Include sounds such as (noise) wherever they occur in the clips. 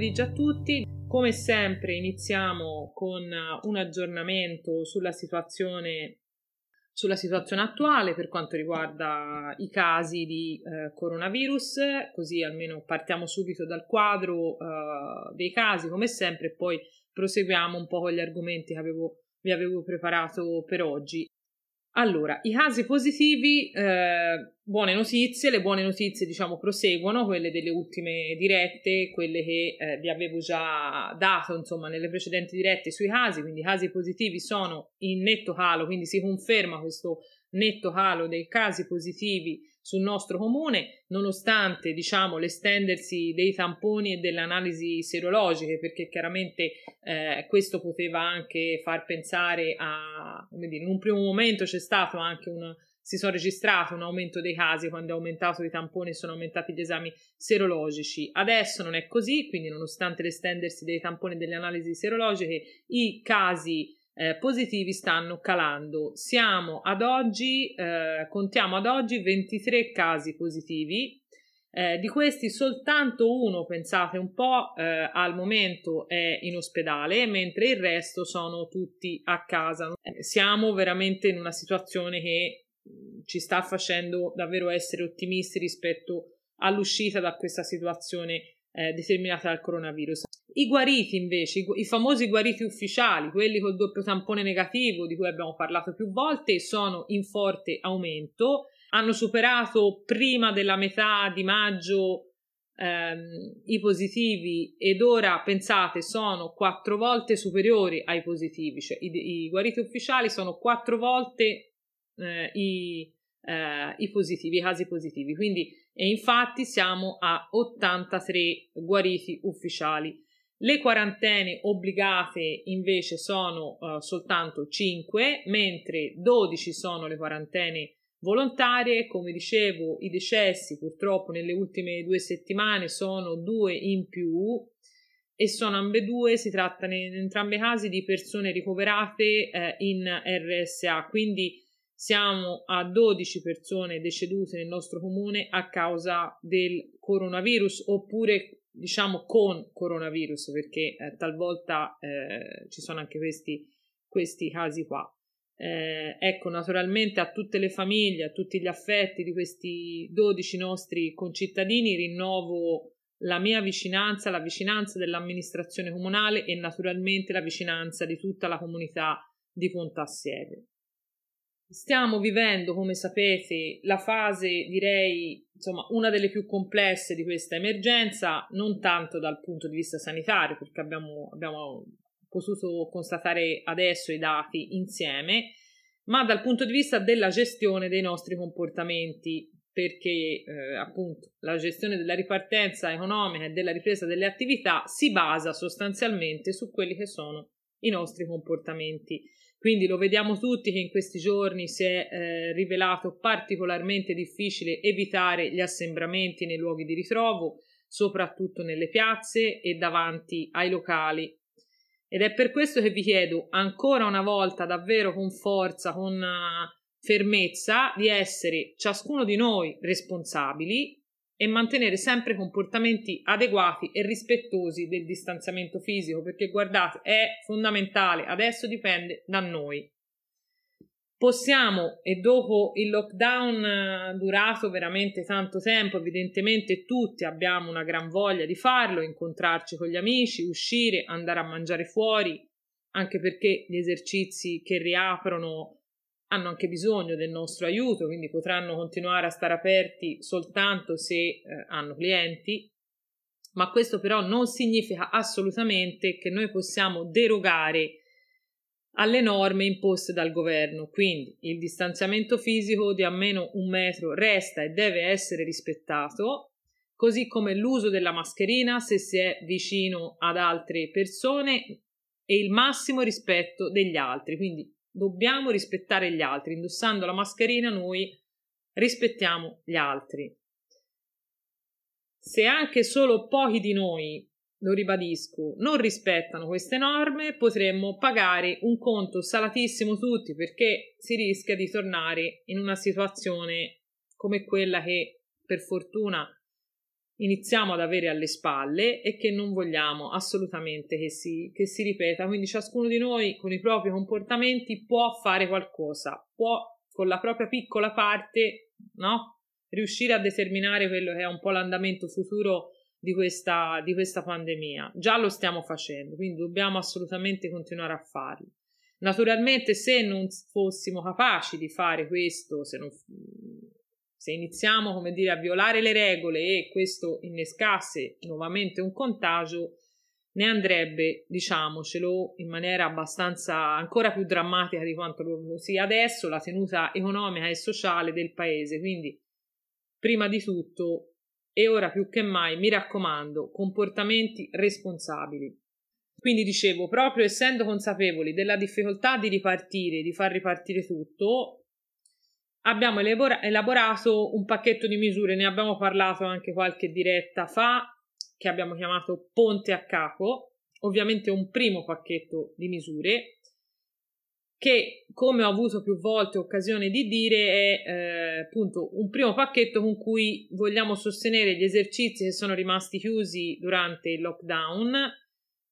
pomeriggio a tutti. Come sempre iniziamo con un aggiornamento sulla situazione, sulla situazione attuale per quanto riguarda i casi di eh, coronavirus, così almeno partiamo subito dal quadro eh, dei casi come sempre e poi proseguiamo un po' con gli argomenti che avevo, vi avevo preparato per oggi. Allora, i casi positivi, eh, buone notizie, le buone notizie diciamo proseguono, quelle delle ultime dirette, quelle che eh, vi avevo già dato insomma nelle precedenti dirette sui casi, quindi i casi positivi sono in netto calo, quindi si conferma questo netto calo dei casi positivi sul nostro comune, nonostante diciamo l'estendersi dei tamponi e delle analisi serologiche, perché chiaramente eh, questo poteva anche far pensare a, come dire, in un primo momento c'è stato anche un si sono registrati un aumento dei casi quando è aumentato i tamponi sono aumentati gli esami serologici. Adesso non è così, quindi nonostante l'estendersi dei tamponi e delle analisi serologiche, i casi eh, positivi stanno calando. Siamo ad oggi, eh, contiamo ad oggi 23 casi positivi. Eh, di questi soltanto uno, pensate un po', eh, al momento è in ospedale, mentre il resto sono tutti a casa. Eh, siamo veramente in una situazione che mm, ci sta facendo davvero essere ottimisti rispetto all'uscita da questa situazione eh, determinata dal coronavirus. I guariti invece, i, i, famosi guariti ufficiali, quelli col doppio tampone negativo di cui abbiamo parlato più volte, sono in forte aumento, hanno superato prima della metà di maggio ehm, i positivi ed ora pensate sono quattro volte superiori ai positivi, cioè i, i guariti ufficiali sono quattro volte eh, i, eh, i positivi, i casi positivi, quindi e infatti siamo a 83 guariti ufficiali. Le quarantene obbligate invece sono uh, soltanto 5, mentre 12 sono le quarantene volontarie. Come dicevo, i decessi purtroppo nelle ultime due settimane sono due in più e sono ambedue, si tratta in entrambi i casi di persone ricoverate eh, in RSA, quindi siamo a 12 persone decedute nel nostro comune a causa del coronavirus oppure diciamo con coronavirus perché eh, talvolta eh, ci sono anche questi, questi casi qua. Eh, ecco, naturalmente a tutte le famiglie, a tutti gli affetti di questi 12 nostri concittadini rinnovo la mia vicinanza, la vicinanza dell'amministrazione comunale e naturalmente la vicinanza di tutta la comunità di Pontassieve. Stiamo vivendo, come sapete, la fase, direi, insomma, una delle più complesse di questa emergenza, non tanto dal punto di vista sanitario, perché abbiamo, abbiamo potuto constatare adesso i dati insieme, ma dal punto di vista della gestione dei nostri comportamenti, perché eh, appunto la gestione della ripartenza economica e della ripresa delle attività si basa sostanzialmente su quelli che sono i nostri comportamenti quindi lo vediamo tutti che in questi giorni si è eh, rivelato particolarmente difficile evitare gli assembramenti nei luoghi di ritrovo, soprattutto nelle piazze e davanti ai locali. Ed è per questo che vi chiedo ancora una volta, davvero con forza, con uh, fermezza, di essere ciascuno di noi responsabili e mantenere sempre comportamenti adeguati e rispettosi del distanziamento fisico, perché guardate, è fondamentale, adesso dipende da noi. Possiamo, e dopo il lockdown eh, durato veramente tanto tempo, evidentemente tutti abbiamo una gran voglia di farlo, incontrarci con gli amici, uscire, andare a mangiare fuori, anche perché gli esercizi che riaprono hanno anche bisogno del nostro aiuto, quindi potranno continuare a stare aperti soltanto se eh, hanno clienti, ma questo però non significa assolutamente che noi possiamo derogare alle norme imposte dal governo, quindi il distanziamento fisico di almeno un metro resta e deve essere rispettato, così come l'uso della mascherina se si è vicino ad altre persone e il massimo rispetto degli altri, quindi dobbiamo rispettare gli altri. Indossando la mascherina noi rispettiamo gli altri. Se anche solo pochi di noi, lo ribadisco, non rispettano queste norme, potremmo pagare un conto salatissimo tutti perché si rischia di tornare in una situazione come quella che per fortuna iniziamo ad avere alle spalle e che non vogliamo assolutamente che si, che si ripeta. Quindi ciascuno di noi con i propri comportamenti può fare qualcosa, può con la propria piccola parte, no? riuscire a determinare quello che è un po' l'andamento futuro di questa, di questa pandemia. Già lo stiamo facendo, quindi dobbiamo assolutamente continuare a farlo. Naturalmente, se non fossimo capaci di fare questo, se, non, se iniziamo come dire, a violare le regole e questo innescasse nuovamente un contagio, ne andrebbe, diciamocelo, in maniera abbastanza ancora più drammatica di quanto lo sia adesso, la tenuta economica e sociale del paese. Quindi, prima di tutto, e ora più che mai, mi raccomando, comportamenti responsabili. Quindi dicevo, proprio essendo consapevoli della difficoltà di ripartire, di far ripartire tutto, abbiamo elabora- elaborato un pacchetto di misure, ne abbiamo parlato anche qualche diretta fa, che abbiamo chiamato Ponte a Capo, ovviamente un primo pacchetto di misure che, come ho avuto più volte occasione di dire, è eh, appunto un primo pacchetto con cui vogliamo sostenere gli esercizi che sono rimasti chiusi durante il lockdown,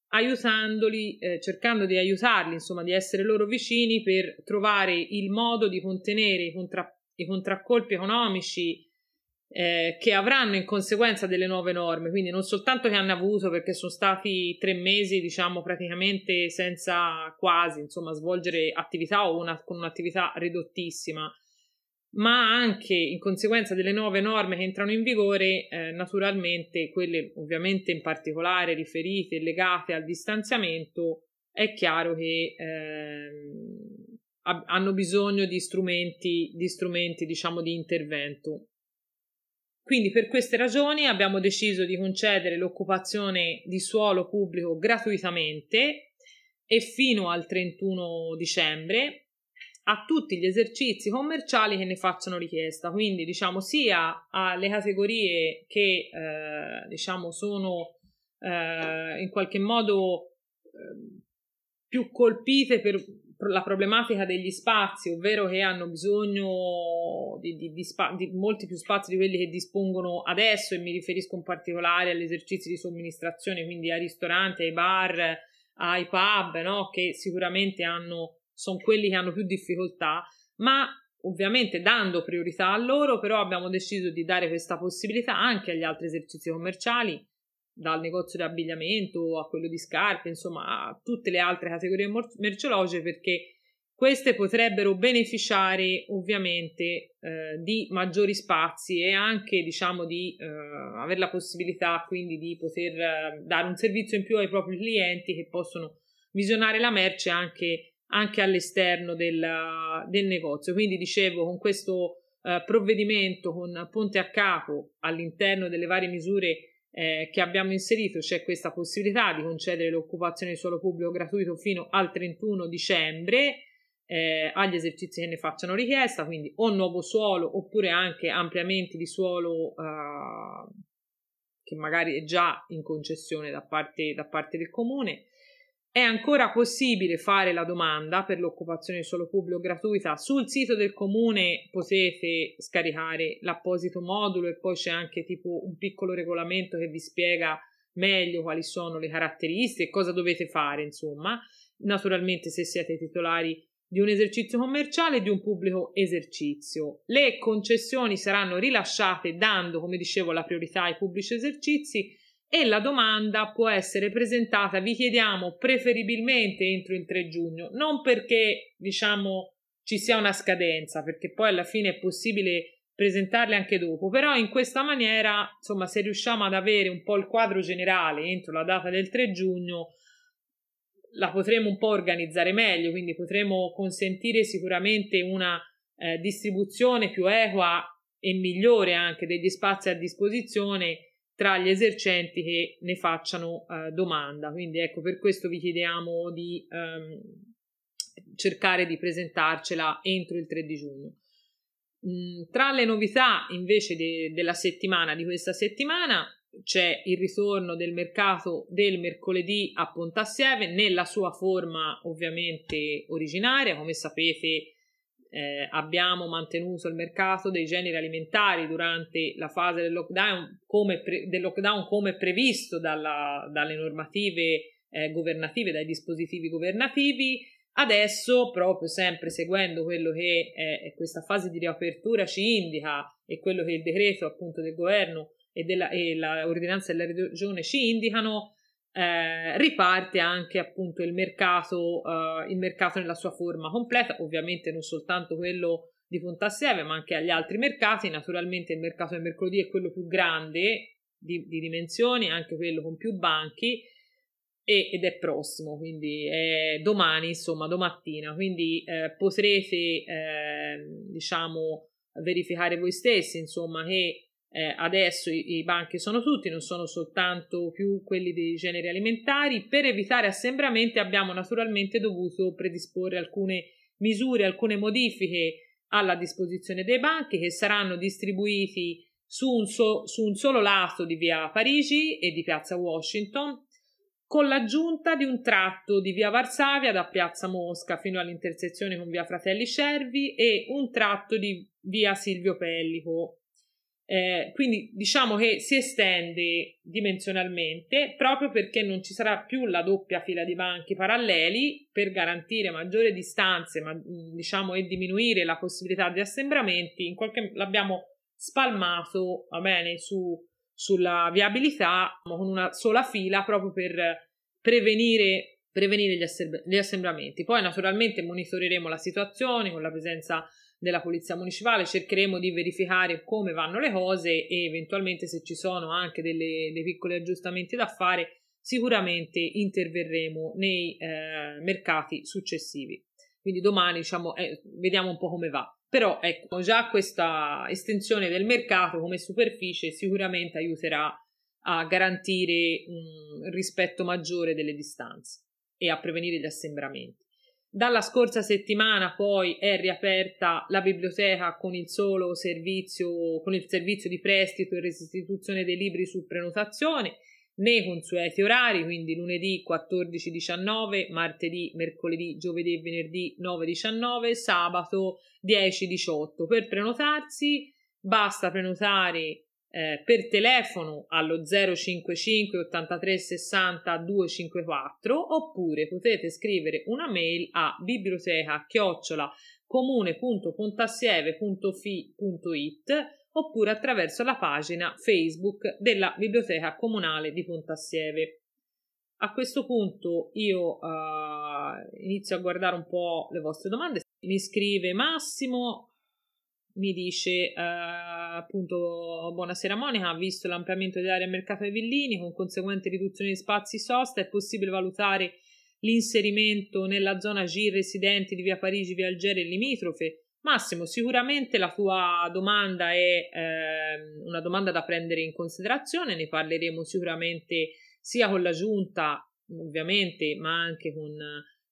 aiutandoli, eh, cercando di aiutarli, insomma, di essere loro vicini per trovare il modo di contenere i, contra- i contraccolpi economici eh, che avranno in conseguenza delle nuove norme, quindi non soltanto che hanno avuto perché sono stati tre mesi, diciamo, praticamente senza quasi, insomma, svolgere attività o una, con un'attività ridottissima, ma anche in conseguenza delle nuove norme che entrano in vigore, eh, naturalmente quelle ovviamente in particolare riferite e legate al distanziamento, è chiaro che eh, hanno bisogno di strumenti, di strumenti, diciamo, di intervento. Quindi per queste ragioni abbiamo deciso di concedere l'occupazione di suolo pubblico gratuitamente e fino al 31 dicembre a tutti gli esercizi commerciali che ne facciano richiesta, quindi diciamo sia alle categorie che eh, diciamo sono eh, in qualche modo eh, più colpite per la problematica degli spazi, ovvero che hanno bisogno di, di, di, spa- di, molti più spazi di quelli che dispongono adesso, e mi riferisco in particolare agli esercizi di somministrazione, quindi ai ristoranti, ai bar, ai pub, no? che sicuramente hanno, sono quelli che hanno più difficoltà, ma ovviamente dando priorità a loro, però abbiamo deciso di dare questa possibilità anche agli altri esercizi commerciali dal negozio di abbigliamento a quello di scarpe, insomma, a tutte le altre categorie merceologiche perché queste potrebbero beneficiare ovviamente eh, di maggiori spazi e anche diciamo di eh, avere la possibilità quindi di poter eh, dare un servizio in più ai propri clienti che possono visionare la merce anche, anche all'esterno del, del negozio. Quindi dicevo con questo eh, provvedimento con ponte a capo all'interno delle varie misure eh, che abbiamo inserito c'è questa possibilità di concedere l'occupazione di suolo pubblico gratuito fino al 31 dicembre eh, agli esercizi che ne facciano richiesta, quindi o nuovo suolo oppure anche ampliamenti di suolo eh, che magari è già in concessione da parte, da parte del comune è ancora possibile fare la domanda per l'occupazione di suolo pubblico gratuita. Sul sito del comune potete scaricare l'apposito modulo e poi c'è anche tipo un piccolo regolamento che vi spiega meglio quali sono le caratteristiche cosa dovete fare, insomma. Naturalmente se siete titolari di un esercizio commerciale e di un pubblico esercizio. Le concessioni saranno rilasciate dando, come dicevo, la priorità ai pubblici esercizi e la domanda può essere presentata, vi chiediamo preferibilmente entro il 3 giugno, non perché diciamo ci sia una scadenza, perché poi alla fine è possibile presentarle anche dopo, però in questa maniera, insomma, se riusciamo ad avere un po' il quadro generale entro la data del 3 giugno, la potremo un po' organizzare meglio, quindi potremo consentire sicuramente una eh, distribuzione più equa e migliore anche degli spazi a disposizione tra gli esercenti che ne facciano uh, domanda. Quindi ecco, per questo vi chiediamo di um, cercare di presentarcela entro il 3 di giugno. Mm, tra le novità invece de- della settimana, di questa settimana, c'è il ritorno del mercato del mercoledì a Pontassieve nella sua forma ovviamente originaria, come sapete eh, abbiamo mantenuto il mercato dei generi alimentari durante la fase del lockdown come, pre- del lockdown come previsto dalla, dalle normative eh, governative, dai dispositivi governativi. Adesso, proprio sempre seguendo quello che è, questa fase di riapertura ci indica e quello che il decreto appunto del governo e, della, e l'ordinanza della regione ci indicano, eh, riparte anche appunto il mercato, eh, il mercato nella sua forma completa, ovviamente non soltanto quello di Pontassieve, ma anche agli altri mercati. Naturalmente il mercato del mercoledì è quello più grande di, di dimensioni, anche quello con più banchi. E, ed è prossimo, quindi è domani, insomma, domattina. Quindi eh, potrete, eh, diciamo, verificare voi stessi, insomma, che eh, adesso i, i, banchi sono tutti, non sono soltanto più quelli dei generi alimentari. Per evitare assembramenti abbiamo naturalmente dovuto predisporre alcune misure, alcune modifiche alla disposizione dei banchi che saranno distribuiti su un, so, su un solo lato di via Parigi e di piazza Washington con l'aggiunta di un tratto di via Varsavia da piazza Mosca fino all'intersezione con via Fratelli Cervi e un tratto di via Silvio Pellico eh, quindi diciamo che si estende dimensionalmente proprio perché non ci sarà più la doppia fila di banchi paralleli per garantire maggiori distanze ma, diciamo, e diminuire la possibilità di assembramenti. In qualche, l'abbiamo spalmato va bene, su, sulla viabilità con una sola fila proprio per prevenire, prevenire gli, assemb- gli assembramenti. Poi naturalmente monitoreremo la situazione con la presenza della polizia municipale, cercheremo di verificare come vanno le cose e eventualmente se ci sono anche delle, dei piccoli aggiustamenti da fare, sicuramente interverremo nei eh, mercati successivi. Quindi domani diciamo, eh, vediamo un po' come va. Però ecco, già questa estensione del mercato come superficie sicuramente aiuterà a garantire un rispetto maggiore delle distanze e a prevenire gli assembramenti. Dalla scorsa settimana poi è riaperta la biblioteca con il solo servizio, con il servizio di prestito e restituzione dei libri su prenotazione nei consueti orari, quindi lunedì 14-19, martedì, mercoledì, giovedì e venerdì 9-19, sabato 10-18. Per prenotarsi basta prenotare eh, per telefono allo 055 83 60 254 oppure potete scrivere una mail a biblioteca chiocciola comune.pontassieve.fi.it oppure attraverso la pagina Facebook della Biblioteca Comunale di Pontassieve. A questo punto io uh, inizio a guardare un po' le vostre domande. Mi scrive Massimo, mi dice uh, appunto buonasera Monica visto l'ampliamento dell'area mercato ai villini con conseguente riduzione di spazi sosta è possibile valutare l'inserimento nella zona G residenti di via Parigi, via Algeria e limitrofe? Massimo, sicuramente la tua domanda è eh, una domanda da prendere in considerazione, ne parleremo sicuramente sia con la giunta, ovviamente, ma anche con,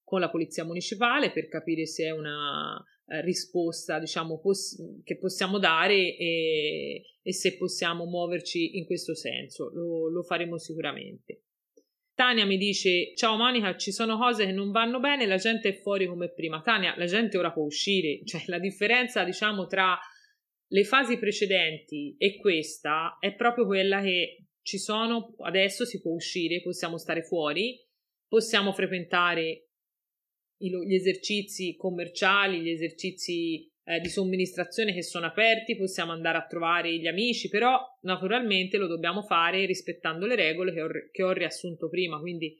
con la polizia municipale per capire se è una eh, risposta diciamo poss- che possiamo dare e, e, se possiamo muoverci in questo senso. Lo, lo faremo sicuramente. Tania mi dice ciao Monica ci sono cose che non vanno bene la gente è fuori come prima. Tania la gente ora può uscire. (laughs) Cioè la differenza diciamo tra le fasi precedenti e questa è proprio quella che ci sono adesso si può uscire possiamo stare fuori possiamo frequentare gli esercizi commerciali, gli esercizi eh, di somministrazione che sono aperti, possiamo andare a trovare gli amici, però naturalmente lo dobbiamo fare rispettando le regole che ho, che ho riassunto prima, quindi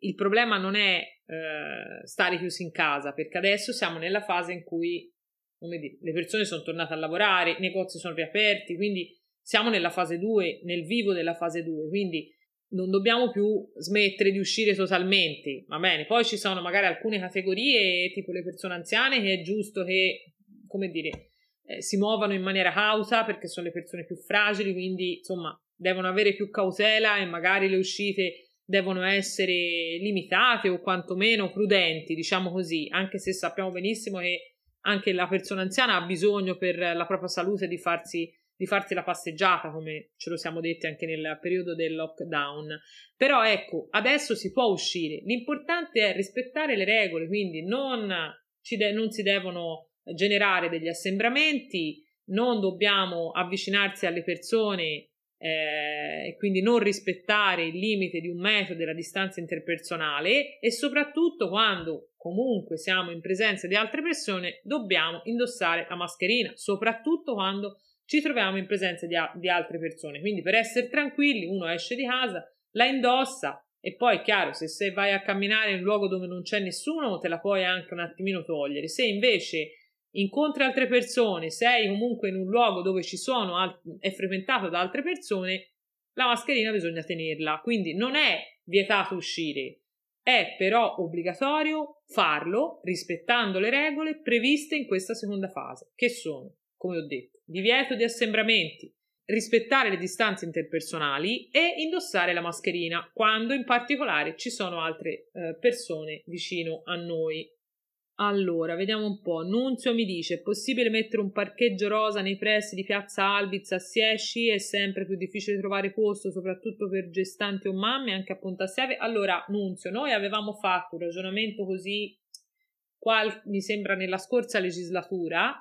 il problema non è eh, stare chiusi in casa, perché adesso siamo nella fase in cui dire, le persone sono tornate a lavorare, i negozi sono riaperti, quindi siamo nella fase 2, nel vivo della fase 2, quindi non dobbiamo più smettere di uscire totalmente, va bene? Poi ci sono magari alcune categorie, tipo le persone anziane, che è giusto che, come dire, eh, si muovano in maniera cauta perché sono le persone più fragili, quindi insomma devono avere più cautela e magari le uscite devono essere limitate o quantomeno prudenti, diciamo così, anche se sappiamo benissimo che anche la persona anziana ha bisogno per la propria salute di farsi di farsi la passeggiata, come ce lo siamo detti anche nel periodo del lockdown. Però ecco, adesso si può uscire. L'importante è rispettare le regole, quindi non, de- non si devono generare degli assembramenti, non dobbiamo avvicinarsi alle persone eh, e quindi non rispettare il limite di un metro della distanza interpersonale e soprattutto quando comunque siamo in presenza di altre persone dobbiamo indossare la mascherina, soprattutto quando ci troviamo in presenza di, a- di altre persone. Quindi per essere tranquilli uno esce di casa, la indossa e poi chiaro se, se vai a camminare in un luogo dove non c'è nessuno te la puoi anche un attimino togliere. Se invece incontri altre persone, sei comunque in un luogo dove ci sono, alt- è frequentato da altre persone, la mascherina bisogna tenerla. Quindi non è vietato uscire, è però obbligatorio farlo rispettando le regole previste in questa seconda fase, che sono, come ho detto, divieto di assembramenti, rispettare le distanze interpersonali e indossare la mascherina quando in particolare ci sono altre eh, persone vicino a noi allora, vediamo un po'. Nunzio mi dice: è possibile mettere un parcheggio rosa nei pressi di Piazza Albiz a Siesci? È sempre più difficile trovare posto, soprattutto per gestanti o mamme, anche a Ponta Sieve. Allora, Nunzio, noi avevamo fatto un ragionamento così, qual, mi sembra, nella scorsa legislatura.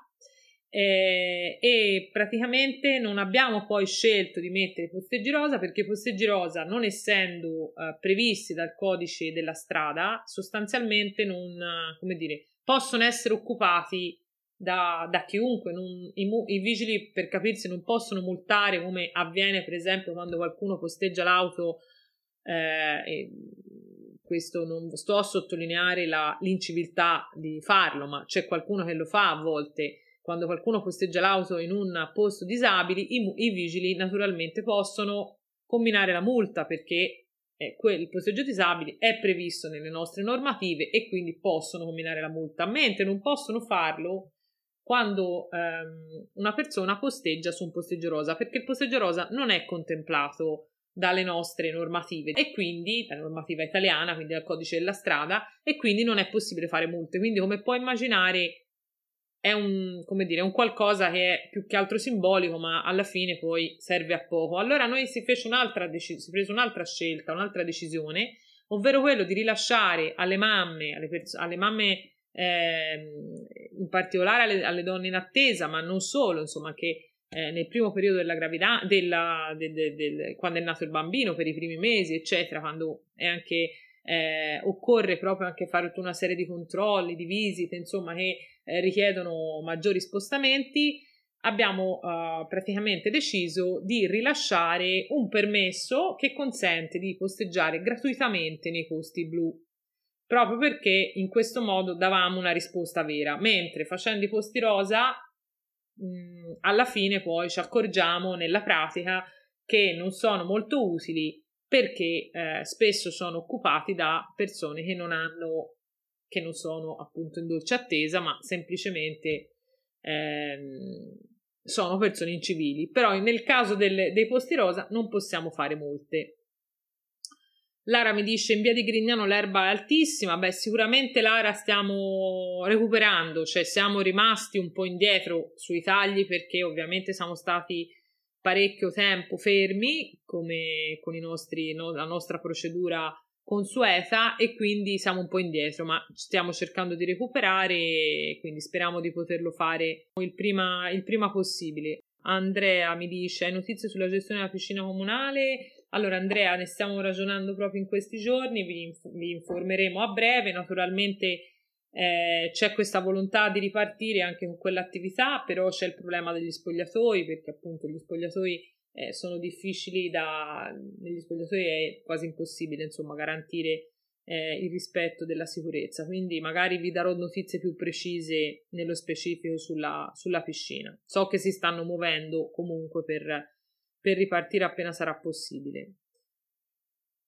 Eh, e praticamente non abbiamo poi scelto di mettere posteggi rosa perché posteggi rosa, non essendo eh, previsti dal codice della strada, sostanzialmente non, come dire, possono essere occupati da, da chiunque. Non, i, i, vigili, per capirsi, non possono multare come avviene, per esempio, quando qualcuno posteggia l'auto. Eh, questo non sto a sottolineare la, l'inciviltà di farlo, ma c'è qualcuno che lo fa a volte quando qualcuno posteggia l'auto in un posto disabili, i, i vigili naturalmente possono combinare la multa perché eh, quel, il posteggio disabili è previsto nelle nostre normative e quindi possono combinare la multa, mentre non possono farlo quando ehm, una persona posteggia su un posteggio rosa, perché il posteggio rosa non è contemplato dalle nostre normative e quindi la normativa italiana, quindi dal codice della strada, e quindi non è possibile fare multe. Quindi, come puoi immaginare, è un, come dire, un qualcosa che è più che altro simbolico, ma alla fine poi serve a poco. Allora noi si fece un'altra, dec- si prese un'altra scelta, un'altra decisione, ovvero quello di rilasciare alle mamme, alle, pers- alle mamme eh, in particolare alle, alle, donne in attesa, ma non solo, insomma, che eh, nel primo periodo della gravidanza, de, de, de, quando è nato il bambino, per i primi mesi, eccetera, quando è anche eh, occorre proprio anche fare tutta una serie di controlli, di visite, insomma, che eh, richiedono maggiori spostamenti, abbiamo uh, praticamente deciso di rilasciare un permesso che consente di posteggiare gratuitamente nei posti blu, proprio perché in questo modo davamo una risposta vera, mentre facendo i posti rosa mh, mm, alla fine poi ci accorgiamo nella pratica che non sono molto utili perché eh, spesso sono occupati da persone che non hanno che non sono appunto in dolce attesa, ma semplicemente ehm, sono persone incivili. Però nel caso delle, dei posti rosa non possiamo fare molte. Lara mi dice in via di Grignano l'erba è altissima. Beh, sicuramente Lara stiamo recuperando, cioè siamo rimasti un po' indietro sui tagli perché ovviamente siamo stati parecchio tempo fermi come con nostri, no, la nostra procedura consueta e quindi siamo un po' indietro, ma stiamo cercando di recuperare e quindi speriamo di poterlo fare il prima, il prima possibile. Andrea mi dice: Hai notizie sulla gestione della piscina comunale? Allora, Andrea, ne stiamo ragionando proprio in questi giorni, vi, inf- vi informeremo a breve. Naturalmente eh, c'è questa volontà di ripartire anche con quell'attività, però c'è il problema degli spogliatoi, perché appunto gli spogliatoi eh, sono difficili da negli spogliatoi è quasi impossibile insomma garantire eh, il rispetto della sicurezza. Quindi magari vi darò notizie più precise nello specifico sulla, sulla piscina. So che si stanno muovendo comunque per, per ripartire appena sarà possibile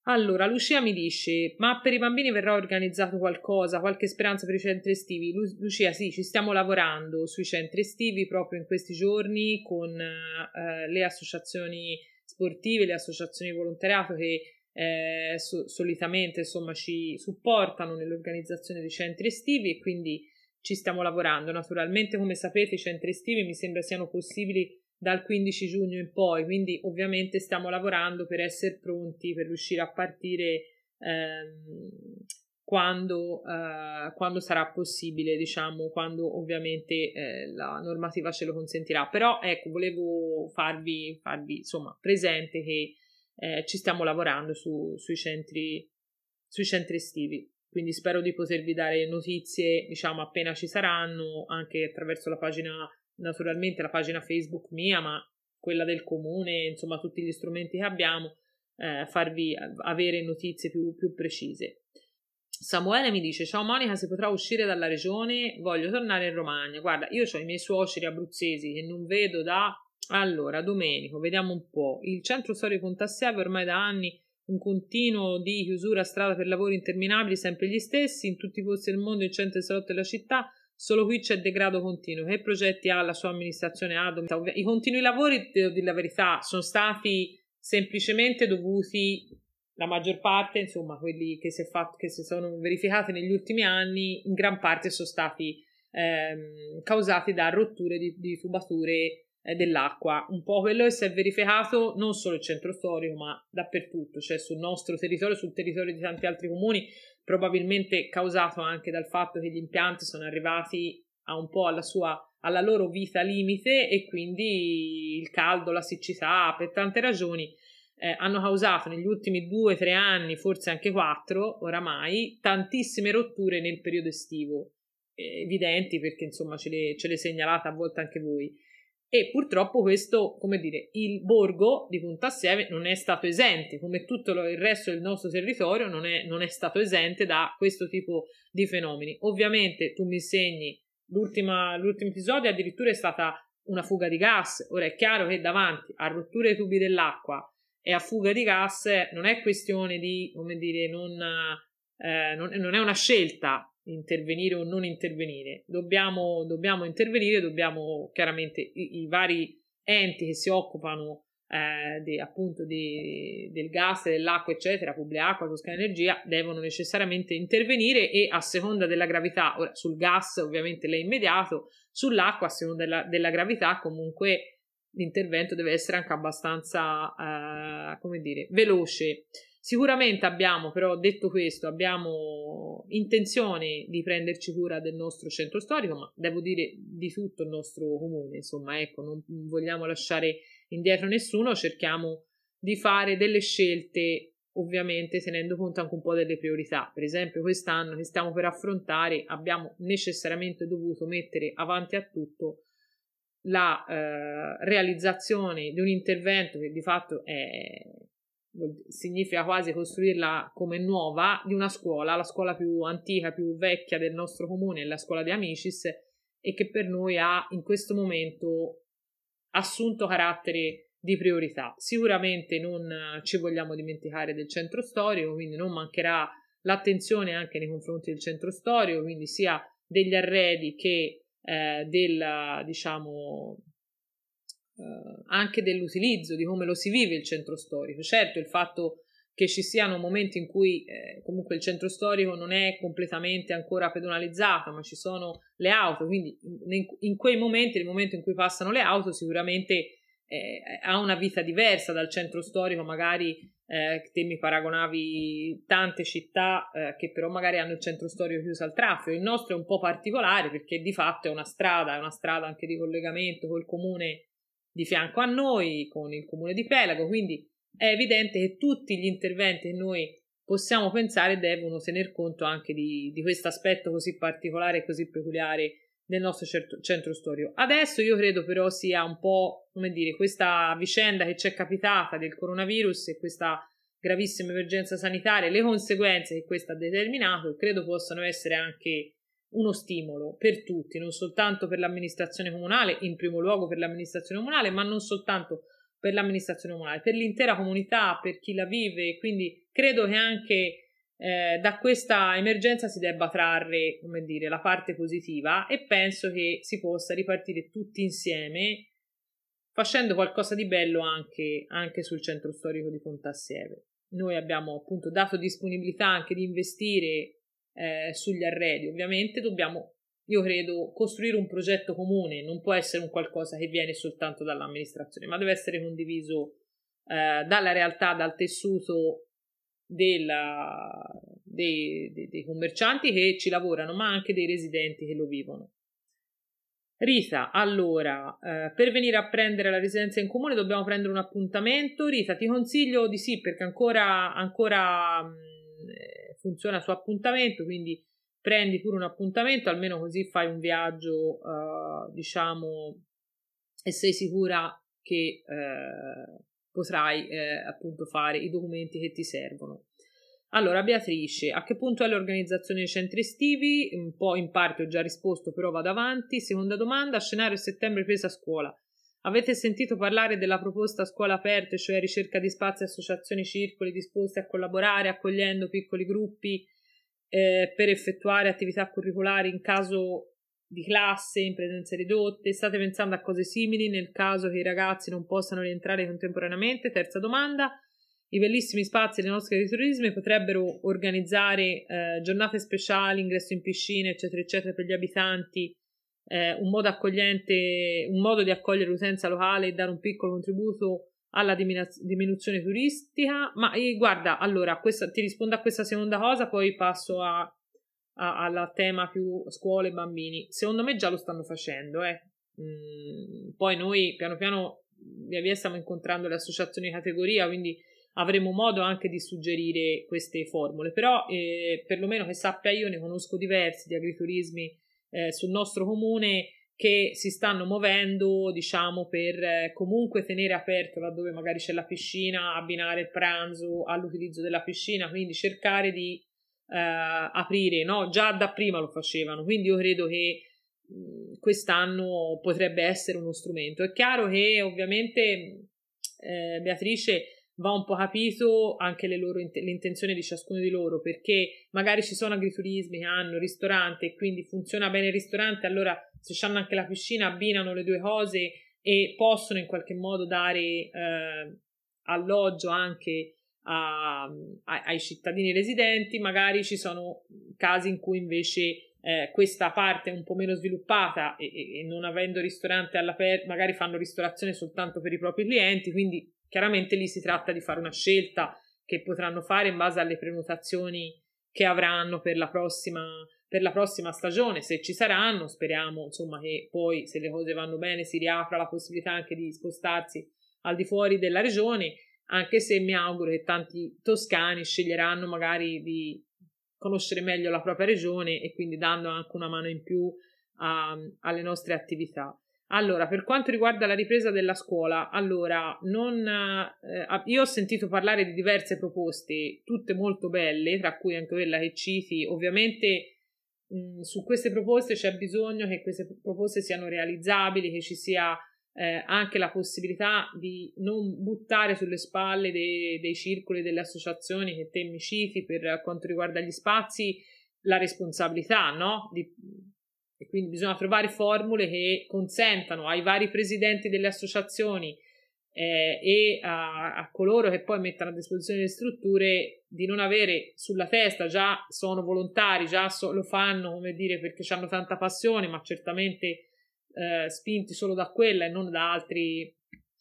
allora, Lucia mi dice: Ma per i bambini verrà organizzato qualcosa, qualche speranza per i centri estivi? Lu- Lucia, sì, ci stiamo lavorando sui centri estivi proprio in questi giorni con eh, le associazioni sportive, le associazioni di volontariato che eh, so- solitamente insomma ci supportano nell'organizzazione dei centri estivi e quindi ci stiamo lavorando. Naturalmente, come sapete, i centri estivi mi sembra siano possibili dal 15 giugno in poi, quindi ovviamente stiamo lavorando per essere pronti per riuscire a partire ehm, quando, eh, quando sarà possibile, diciamo, quando ovviamente eh, la normativa ce lo consentirà. Però ecco, volevo farvi, farvi insomma presente che eh, ci stiamo lavorando su, sui, centri, sui centri estivi. Quindi spero di potervi dare notizie, diciamo, appena ci saranno, anche attraverso la pagina, naturalmente la pagina Facebook mia, ma quella del comune, insomma, tutti gli strumenti che abbiamo, eh, farvi avere notizie più, più precise. Samuele mi dice: Ciao Monica, si potrà uscire dalla regione? Voglio tornare in Romagna. Guarda, io ho i miei suoceri abruzzesi che non vedo da. Allora, Domenico, vediamo un po'. Il centro storico Pontassieve ormai da anni un continuo di chiusura a strada per lavori interminabili, sempre gli stessi, in tutti i posti del mondo, in centro e salotti della città. Solo qui c'è degrado continuo. Che progetti ha la sua amministrazione Adom? I continui lavori, devo dire la verità, sono stati semplicemente dovuti la maggior parte, insomma, quelli che si, fatto, che si, sono verificati negli ultimi anni, in gran parte sono stati ehm, causati da rotture di, di tubature eh, dell'acqua. Un po' quello che si è verificato non solo il centro storico, ma dappertutto, cioè sul nostro territorio, sul territorio di tanti altri comuni, probabilmente causato anche dal fatto che gli impianti sono arrivati a un po' alla sua alla loro vita limite e quindi il caldo, la siccità, per tante ragioni eh, hanno causato negli ultimi due tre anni, forse anche quattro oramai, tantissime rotture nel periodo estivo, eh, evidenti perché insomma ce le, ce le segnalate a volte anche voi. E purtroppo questo, come dire, il borgo di Punta Assieme non è stato esente, come tutto il resto del nostro territorio non è, non è stato esente da questo tipo di fenomeni. Ovviamente tu mi insegni, l'ultimo episodio addirittura è stata una fuga di gas, ora è chiaro che davanti a rotture dei tubi dell'acqua, e a fuga di gas non è questione di, come dire, non, eh, non, non è una scelta intervenire o non intervenire. Dobbiamo, dobbiamo intervenire, dobbiamo chiaramente i, i, vari enti che si occupano eh, di, appunto di, del gas, dell'acqua, eccetera, Pubblica Acqua, Toscana Energia, devono necessariamente intervenire e a seconda della gravità, ora sul gas ovviamente l'è immediato, sull'acqua a seconda della, della gravità comunque l'intervento deve essere anche abbastanza, eh, come dire, veloce. Sicuramente abbiamo, però detto questo, abbiamo intenzione di prenderci cura del nostro centro storico, ma devo dire di tutto il nostro comune, insomma, ecco, non vogliamo lasciare indietro nessuno, cerchiamo di fare delle scelte ovviamente tenendo conto anche un po' delle priorità. Per esempio, quest'anno che stiamo per affrontare abbiamo necessariamente dovuto mettere avanti a tutto la eh, realizzazione di un intervento che di fatto è, significa quasi costruirla come nuova di una scuola, la scuola più antica, più vecchia del nostro comune, la scuola di Amicis, e che per noi ha in questo momento assunto carattere di priorità. Sicuramente non ci vogliamo dimenticare del centro storico, quindi non mancherà l'attenzione anche nei confronti del centro storico, quindi sia degli arredi che eh, del, diciamo, eh, anche dell'utilizzo, di come lo si vive il centro storico. Certo, il fatto che ci siano momenti in cui eh, comunque il centro storico non è completamente ancora pedonalizzato, ma ci sono le auto, quindi in, in quei momenti, nel momento in cui passano le auto, sicuramente eh, ha una vita diversa dal centro storico, magari eh, te mi paragonavi tante città eh, che però magari hanno il centro storico chiuso al traffico. Il nostro è un po' particolare perché di fatto è una strada, è una strada anche di collegamento col comune di fianco a noi, con il comune di Pelago, quindi è evidente che tutti gli interventi che noi possiamo pensare devono tener conto anche di, di questo aspetto così particolare e così peculiare del nostro certo, centro storico. Adesso io credo però sia un po', come dire, questa vicenda che ci è capitata del coronavirus e questa gravissima emergenza sanitaria, le conseguenze che questo ha determinato, credo possano essere anche uno stimolo per tutti, non soltanto per l'amministrazione comunale, in primo luogo per l'amministrazione comunale, ma non soltanto per l'amministrazione comunale, per l'intera comunità, per chi la vive. Quindi credo che anche eh, da questa emergenza si debba trarre, come dire, la parte positiva e penso che si possa ripartire tutti insieme facendo qualcosa di bello anche, anche sul centro storico di Pontassieve. Noi abbiamo appunto dato disponibilità anche di investire eh, sugli arredi, ovviamente dobbiamo, io credo, costruire un progetto comune, non può essere un qualcosa che viene soltanto dall'amministrazione, ma deve essere condiviso eh, dalla realtà, dal tessuto della, dei, dei, dei commercianti che ci lavorano, ma anche dei residenti che lo vivono. Rita, allora, eh, per venire a prendere la residenza in comune dobbiamo prendere un appuntamento. Rita, ti consiglio di sì perché ancora, ancora mh, mm, funziona su appuntamento, quindi prendi pure un appuntamento, almeno così fai un viaggio, eh, diciamo, e sei sicura che eh, potrai eh, appunto fare i documenti che ti servono. Allora, Beatrice, a che punto è l'organizzazione dei centri estivi? Un po' in parte ho già risposto, però vado avanti. Seconda domanda, scenario settembre presa a scuola. Avete sentito parlare della proposta scuola aperte, cioè ricerca di spazi, associazioni, circoli disposti a collaborare, accogliendo piccoli gruppi eh, per effettuare attività curricolari in caso di classe, in presenze ridotte? State pensando a cose simili nel caso che i ragazzi non possano rientrare contemporaneamente? Terza domanda i bellissimi spazi dei nostri agriturismi potrebbero organizzare eh, giornate speciali, ingresso in piscine, eccetera, eccetera, per gli abitanti, eh, un modo accogliente, un modo di accogliere l'utenza locale e dare un piccolo contributo alla diminuz- diminuzione turistica. Ma eh, guarda, allora, questa, ti rispondo a questa seconda cosa, poi passo a, a, alla tema più scuole e bambini. Secondo me già lo stanno facendo, eh. Mm, poi noi piano piano via via stiamo incontrando le associazioni di categoria, quindi avremo modo anche di suggerire queste formule, però eh, perlomeno che sappia io ne conosco diversi di agriturismi eh, sul nostro comune che si stanno muovendo, diciamo, per eh, comunque tenere aperto laddove magari c'è la piscina, abbinare il pranzo all'utilizzo della piscina, quindi cercare di eh, aprire, no? Già da prima lo facevano, quindi io credo che quest'anno potrebbe essere uno strumento. È chiaro che ovviamente eh, Beatrice va un po' capito anche loro, l'intenzione di ciascuno di loro, perché magari ci sono agriturismi che hanno ristorante e quindi funziona bene il ristorante, allora se hanno anche la piscina abbinano le due cose e possono in qualche modo dare eh, alloggio anche a, a, ai cittadini residenti, magari ci sono casi in cui invece eh, questa parte è un po' meno sviluppata e, e non avendo ristorante all'aperto, magari fanno ristorazione soltanto per i propri clienti, quindi Chiaramente lì si tratta di fare una scelta che potranno fare in base alle prenotazioni che avranno per la prossima, per la prossima stagione, se ci saranno, speriamo insomma che poi se le cose vanno bene si riapra la possibilità anche di spostarsi al di fuori della regione, anche se mi auguro che tanti toscani sceglieranno magari di conoscere meglio la propria regione e quindi dando anche una mano in più a, alle nostre attività. Allora, per quanto riguarda la ripresa della scuola, allora, non, eh, io ho sentito parlare di diverse proposte, tutte molto belle, tra cui anche quella che citi. Ovviamente mh, su queste proposte c'è bisogno che queste proposte siano realizzabili, che ci sia eh, anche la possibilità di non buttare sulle spalle dei, dei circoli, delle associazioni che te mi citi per quanto riguarda gli spazi, la responsabilità, no? Di, e quindi bisogna trovare formule che consentano ai vari presidenti delle associazioni eh, e a, a, coloro che poi mettono a disposizione le strutture di non avere sulla testa già sono volontari, già so, lo fanno come dire perché hanno tanta passione, ma certamente eh, spinti solo da quella e non da, altri,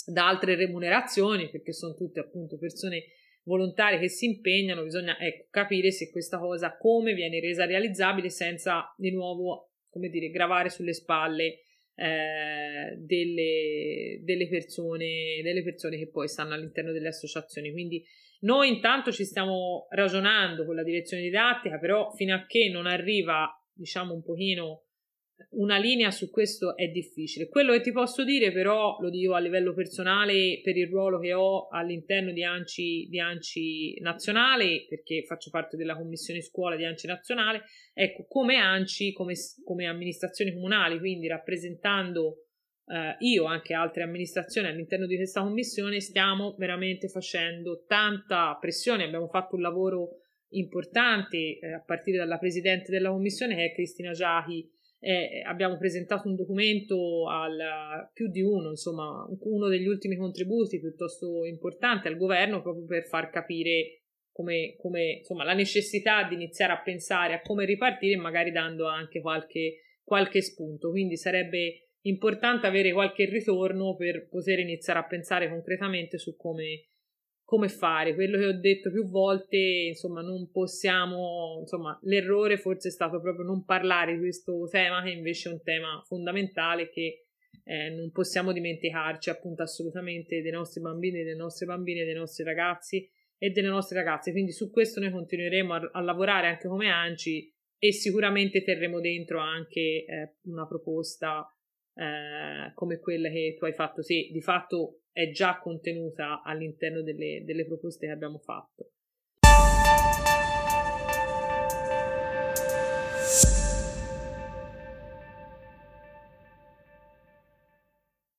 da altre remunerazioni, perché sono tutte appunto persone volontarie che si impegnano, bisogna ecco, capire se questa cosa come viene resa realizzabile senza di nuovo come dire, gravare sulle spalle eh, delle, delle, persone, delle persone che poi stanno all'interno delle associazioni. Quindi noi intanto ci stiamo ragionando con la direzione didattica, però fino a che non arriva, diciamo, un pochino una linea su questo è difficile. Quello che ti posso dire, però, lo dico a livello personale per il ruolo che ho all'interno di ANCI, di ANCI nazionale, perché faccio parte della commissione scuola di ANCI nazionale. Ecco, come ANCI, come, come amministrazioni comunali, quindi rappresentando eh, io anche altre amministrazioni all'interno di questa commissione, stiamo veramente facendo tanta pressione. Abbiamo fatto un lavoro importante eh, a partire dalla presidente della commissione che è Cristina Giachi eh, abbiamo presentato un documento al più di uno, insomma, uno degli ultimi contributi piuttosto importante al governo proprio per far capire come, come insomma, la necessità di iniziare a pensare a come ripartire, magari dando anche qualche, qualche spunto. Quindi sarebbe importante avere qualche ritorno per poter iniziare a pensare concretamente su come, come fare. Quello che ho detto più volte, insomma, non possiamo, insomma, l'errore forse è stato proprio non parlare di questo tema, che invece è un tema fondamentale che eh, non possiamo dimenticarci appunto assolutamente dei nostri bambini, delle nostre bambine, dei nostri ragazzi e delle nostre ragazze. Quindi su questo noi continueremo a, a lavorare anche come ANCI e sicuramente terremo dentro anche eh, una proposta eh, come quella che tu hai fatto, se di fatto è già contenuta all'interno delle, delle proposte che abbiamo fatto.